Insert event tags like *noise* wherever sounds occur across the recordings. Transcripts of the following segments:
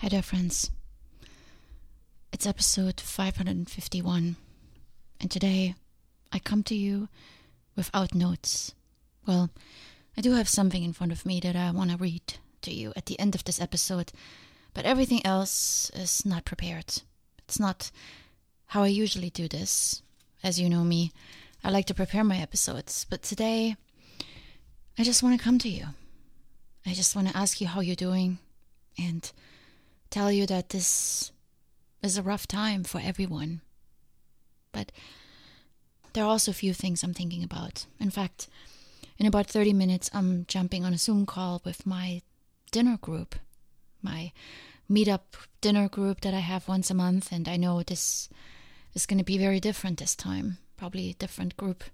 Hi there, friends. It's episode 551, and today I come to you without notes. Well, I do have something in front of me that I want to read to you at the end of this episode, but everything else is not prepared. It's not how I usually do this. As you know me, I like to prepare my episodes, but today I just want to come to you. I just want to ask you how you're doing and tell you that this is a rough time for everyone. But there are also a few things I'm thinking about. In fact, in about 30 minutes, I'm jumping on a Zoom call with my dinner group, my meetup dinner group that I have once a month, and I know this is going to be very different this time. Probably a different group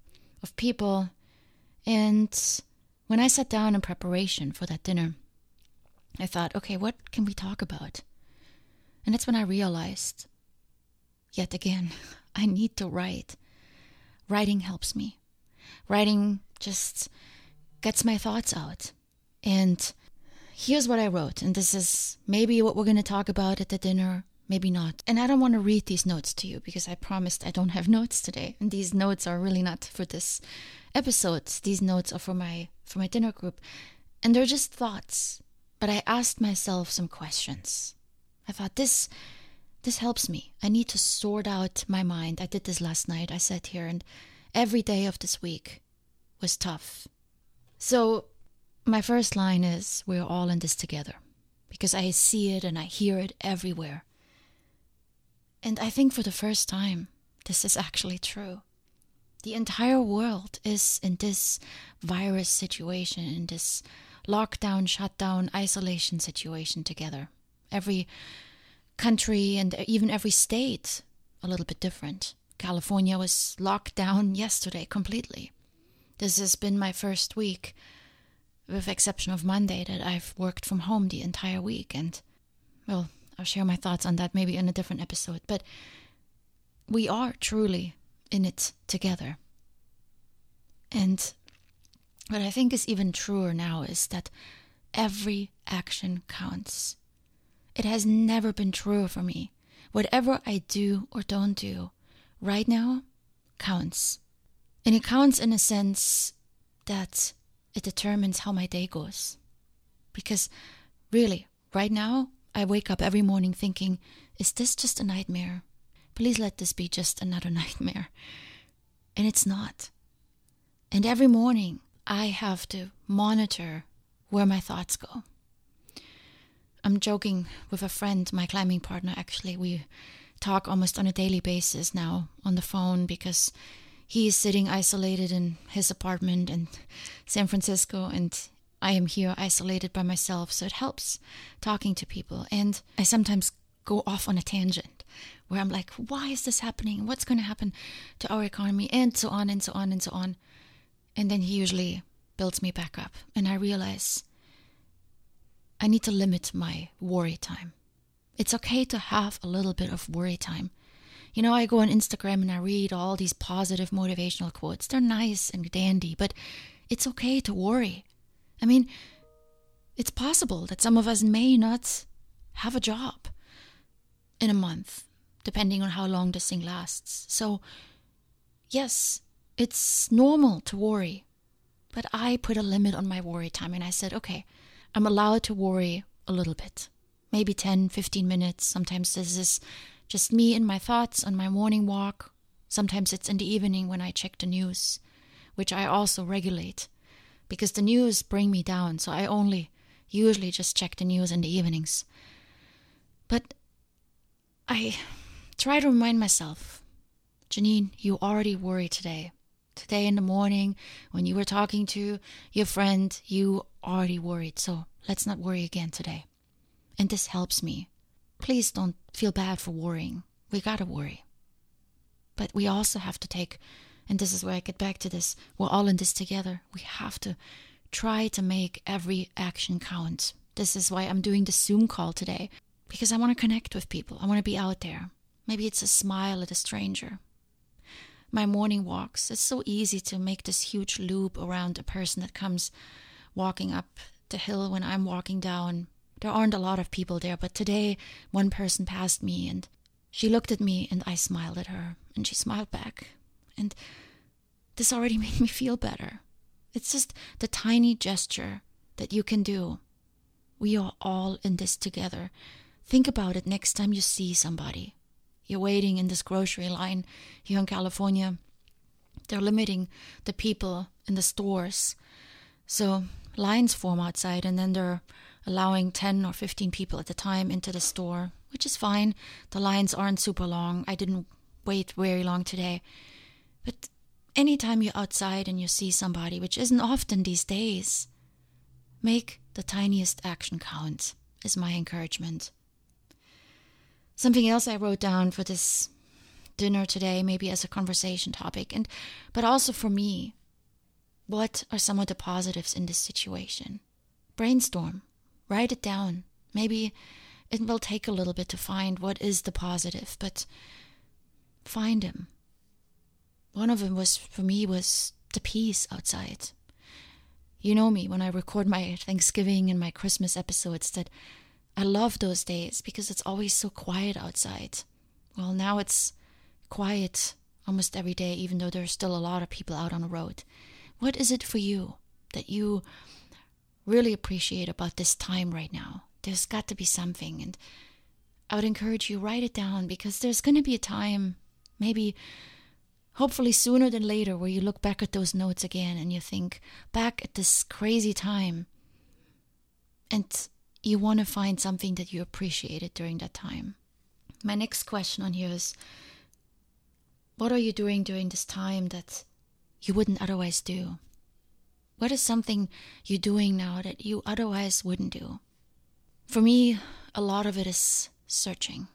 of people. And when I sat down in preparation for that dinner, I thought, okay, what can we talk about? And that's when I realized, yet again, *laughs* I need to write. Writing helps me. Writing just gets my thoughts out. And here's what I wrote. And this is maybe what we're going to talk about at the dinner, maybe not. And I don't want to read these notes to you because I promised I don't have *laughs* notes today. And these notes are really not for this episode. These notes are for my for my dinner group. And they're just thoughts. But I asked myself some questions. I thought this this helps me. I need to sort out my mind. I did this last night. I sat here and every day of this week was tough. So my first line is we're all in this together because I see it and I hear it everywhere. And I think for the first time this is actually true. The entire world is in this virus situation, in this lockdown, shutdown, isolation situation together. Every country and even every state a little bit different. California was locked down *laughs* yesterday completely. This has been my first week, with exception of Monday, that I've worked from home the entire week. And, well, I'll share my thoughts on that maybe in a different episode. But we are truly in it together. And what I think is even truer now is that every action counts. It has never been truer for me. Whatever I do or don't do right now counts. And it counts in a sense that it determines how my day goes. Because really, right now, I wake up every morning thinking, is this just a nightmare? Please let this be just another *laughs* nightmare. And it's not. And every morning, I have to monitor where my thoughts go. I'm joking with a friend, my climbing partner, actually. We talk almost on a daily basis now on the phone because he is sitting isolated in his apartment in San Francisco, and I am here isolated by myself. So it helps talking to people. And I sometimes go off on a tangent where I'm like, why is this happening? What's going to happen to our economy? And so on and so on and so on. And then he usually builds me back up. And I realize I need to limit my worry time. It's okay to have a little bit of worry time. You know, I go on Instagram and I read all these positive motivational quotes. They're nice and dandy, but it's okay to worry. I mean, it's possible that some of us may not have a job in a month, depending on how long this thing lasts. So, yes, it's normal to worry. But I put a limit on my worry time and I said, okay, I'm allowed to worry a little bit. Maybe 10, 15 minutes. Sometimes this is just me and my thoughts on my morning walk. Sometimes it's in the evening when I check the news, which I also regulate because the news bring me down. So I only usually just check the news in the evenings. But I try to remind myself, Janine, you already worry today. Today in the morning, when you were talking to your friend, you already worried. So let's not worry again today. And this helps me. Please don't feel bad for worrying. We gotta worry. But we also have to take, and this is where I get back to this, we're all in this together. We have to try to make every action count. This is why I'm doing the Zoom call today, because I want to connect with people. I want to be out there. Maybe it's a smile at a stranger. My morning walks, it's so easy to make this huge loop around a person that comes walking up the hill when I'm walking down There aren't a lot of people there, but today one person passed me and she looked at me and I smiled at her and she smiled back. And this already *laughs* made me feel better. It's just the tiny gesture that you can do. We are all in this together. Think about it next time you see somebody. You're waiting in this grocery line here in California. They're limiting the people in the stores. So lines form outside, and then they're allowing 10 or 15 people at a time into the store, which is fine. The lines aren't super long. I didn't wait very long today. But anytime you're outside and you see somebody, which isn't often these days, make the tiniest action count, is my encouragement. Something else I wrote down for this dinner today, maybe as a conversation topic, and but also for me. What are some of the positives in this situation? Brainstorm, write it down. Maybe it will take a little bit to find what is the positive, but find them. One of them was for me was the peace outside. You know me when I record my Thanksgiving and my Christmas episodes that I love those days because it's always so quiet outside. Well, now it's quiet almost every day, even though there's still a lot of people out on the road. What is it for you that you really appreciate about this time right now? There's got to be something. And I would encourage you, write it down because there's going to be a time, maybe hopefully sooner than later, where you look back at those notes again and you think back at this crazy time. And you want to find something that you appreciated during that time. My next question on here is what are you doing during this time that you wouldn't otherwise do? What is something you're doing now that you otherwise wouldn't do? For me, a lot of it is searching.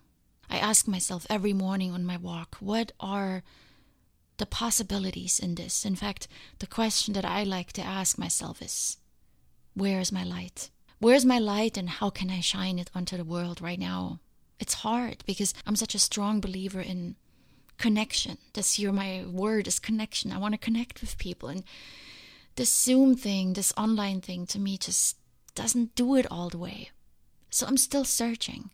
I ask myself every morning on my walk, what are the possibilities in this? In fact, the question that I like to ask myself is, where is my light? Where's my light and how can I shine it onto the world right now? It's hard because I'm such a strong believer in connection. This year, my word is connection. I want to connect with people. And this Zoom thing, this online thing, to me just doesn't do it all the way. So I'm still searching.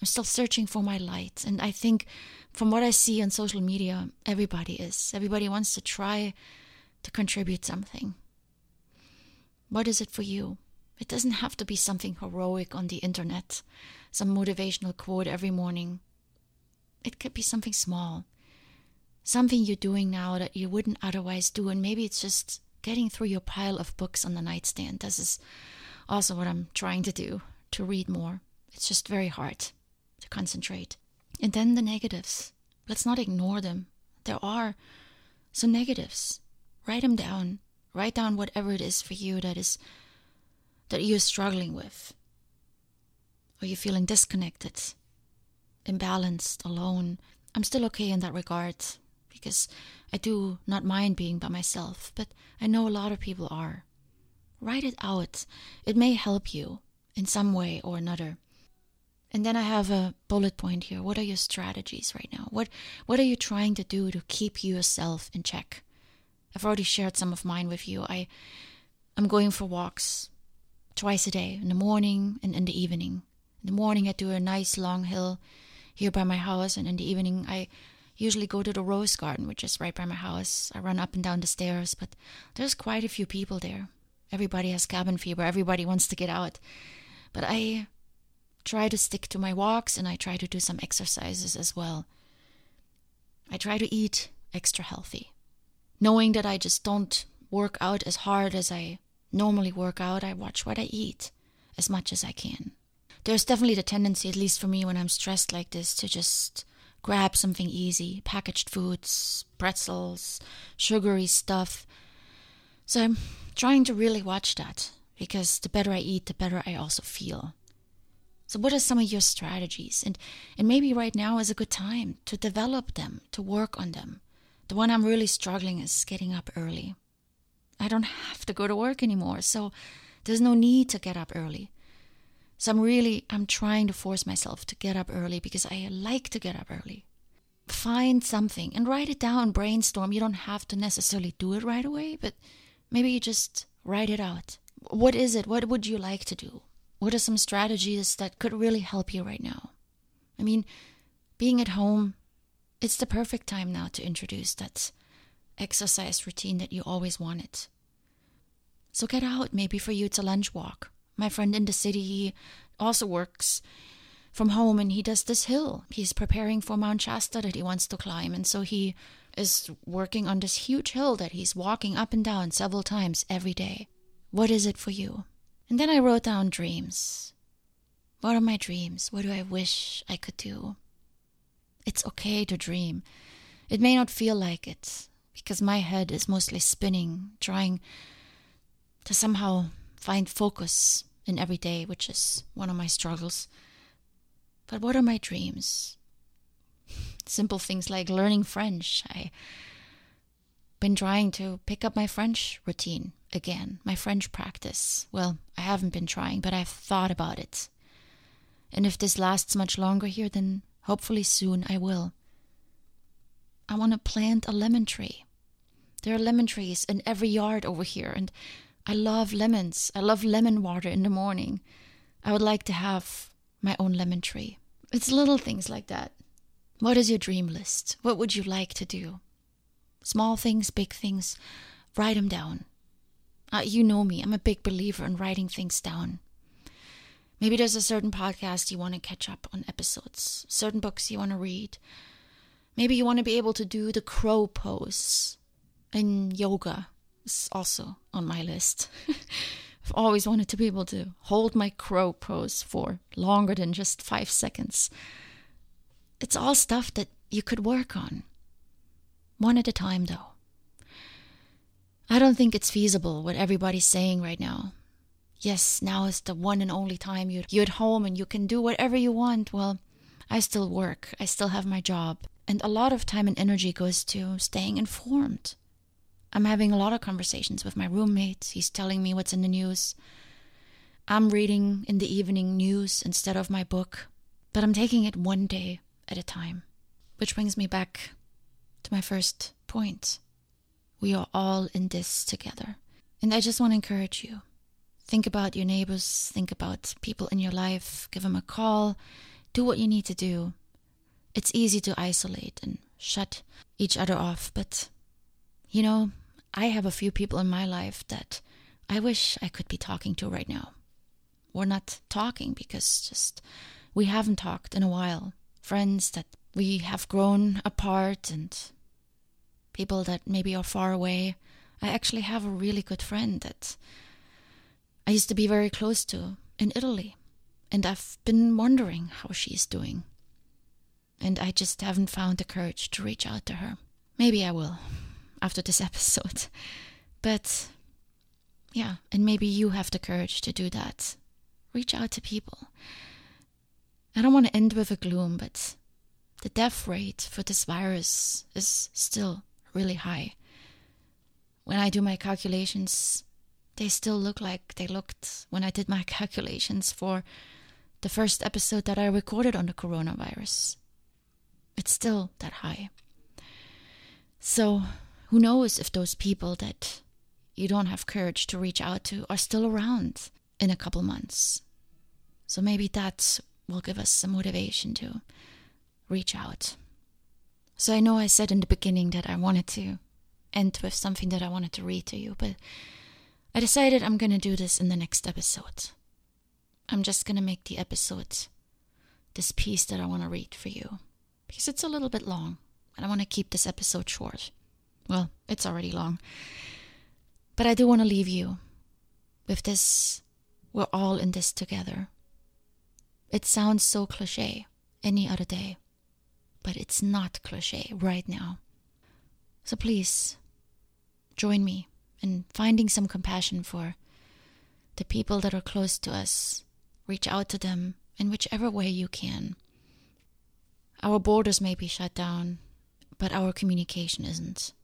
I'm still searching for my light. And I think from what I see on social media, everybody is. Everybody wants to try to contribute something. What is it for you? It doesn't have to be something heroic on the internet, some motivational quote every morning. It could be something small, something you're doing now that you wouldn't otherwise do, and maybe it's just getting through your pile of books on the nightstand. This is also what I'm trying to do to read more. It's just very hard to concentrate. And then the negatives. Let's not ignore them. There are some negatives. Write them down. Write down whatever it is for you that is that you're struggling with. Are you feeling disconnected? imbalanced, alone, I'm still okay in that regard because I do not mind being by myself, but I know a lot of people are. Write it out. It may help you in some way or another. And then I have a bullet point here. What are your strategies right now? What what are you trying to do to keep yourself in check? I've already shared some of mine with you. I I'm going for walks twice a day, in the morning and in the evening. In the morning I do a nice long hill here by my house, and in the evening I usually go to the rose garden, which is right by my house. I run up and down the stairs, but there's quite a few people there. Everybody has cabin fever, everybody wants to get out. But I try to stick to my walks and I try to do some exercises as well. I try to eat extra healthy. Knowing that I just don't work out as hard as I normally work out, I watch what I eat as much as I can there's definitely the tendency, at least for me, when I'm stressed like this, to just grab something easy packaged foods, pretzels, sugary stuff. So I'm trying to really watch that because the better I eat, the better I also feel. So, what are some of your strategies? And, and maybe right now is a good time to develop them, to work on them. The one I'm really struggling is getting up early. I don't have to go to work anymore, so there's no need to get up early. So I'm really I'm trying to force myself to get up early because I like to get up early. Find something and write it down, brainstorm. You don't have to necessarily do it right away, but maybe you just write it out. What is it? What would you like to do? what are some strategies that could really help you right now? I mean, being at home, it's the perfect time now to introduce that exercise routine that you always wanted. So get out. Maybe for you, it's a lunch walk. My friend in the city, he also works from home and he does this hill. He's preparing for Mount Shasta that he wants to climb. And so he is working on this huge hill that he's walking up and down several times every day. What is it for you? And then I wrote down dreams. What are my dreams? What do I wish I could do? It's okay to dream. It may not feel like it, because my head is mostly spinning, trying to somehow find focus in every day, which is one of my struggles. But what are my dreams? *laughs* Simple things like learning French. I've been trying to pick up my French routine again, my French practice. Well, I haven't been trying, but I've thought about it. And if this lasts much longer here, then hopefully soon I will. I want to plant a lemon tree. There are lemon trees in every yard over here, and I love lemons. I love lemon water in the morning. I would like to have my own lemon tree. It's little things like that. What is your dream list? What would you like to do? Small things, big things, write them down. Uh, you know me, I'm a big believer in writing things down. Maybe there's a certain podcast you want to catch up on episodes, certain books you want to read. Maybe you want to be able to do the crow pose. And yoga is also on my list. *laughs* I've always wanted to be able to hold my crow pose for longer than just five seconds. It's all stuff that you could work on. One at a time, though. I don't think it's feasible what everybody's saying right now. Yes, now is the one and only time you're, you're at home and you can do whatever you want. Well, I still work, I still have my job, and a lot of time and energy goes to staying informed. I'm having a lot of conversations with my roommate. He's telling me what's in the news. I'm reading in the evening news instead of my book, but I'm taking it one day at a time. Which brings me back to my first point. We are all in this together. And I just want to encourage you. Think about your neighbors, think about people in your life, give them a call, do what you need to do. It's easy to isolate and shut each other off, but you know, I have a few people in my life that I wish I could be talking to right now. We're not talking because just we haven't talked in a while. Friends that we have grown apart and people that maybe are far away. I actually have a really good friend that I used to be very close to in Italy, and I've been wondering how she's doing. And I just haven't found the courage to reach out to her. Maybe I will after this *laughs* episode. But yeah, and maybe you have the courage to do that. Reach out to people. I don't want to end with a gloom, but the death rate for this virus is still really high. When I do my calculations, they still look like they looked when I did my *laughs* calculations for the first episode that I recorded on the coronavirus. It's still that high. So, who knows if those people that you don't have courage to reach out to are still around in a couple months? So, maybe that will give us some motivation to reach out. So I know I said in the beginning that I wanted to end with something that I wanted to read to you, but I decided I'm going to do this in the next episode. I'm just going to make the episode this piece that I want to read for you because it's a little bit long and I want to keep this episode short. Well, it's already long. But I do want to leave you with this we're all in this together. It sounds so cliche any other day but it's not cliche right now. So please join me in finding some compassion for the people that are close to us. Reach out to them in whichever way you can. Our borders may be shut down, but our communication isn't.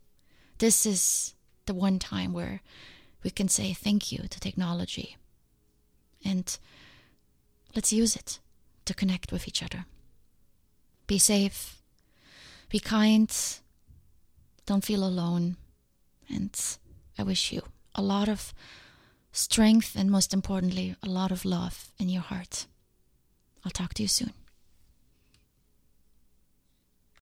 This is the one time where we can say thank you to technology. And let's use it to connect with each other. Be safe. Be kind. Don't feel alone. And I wish you a lot of strength, and most importantly, a lot of love in your heart. I'll talk to you soon.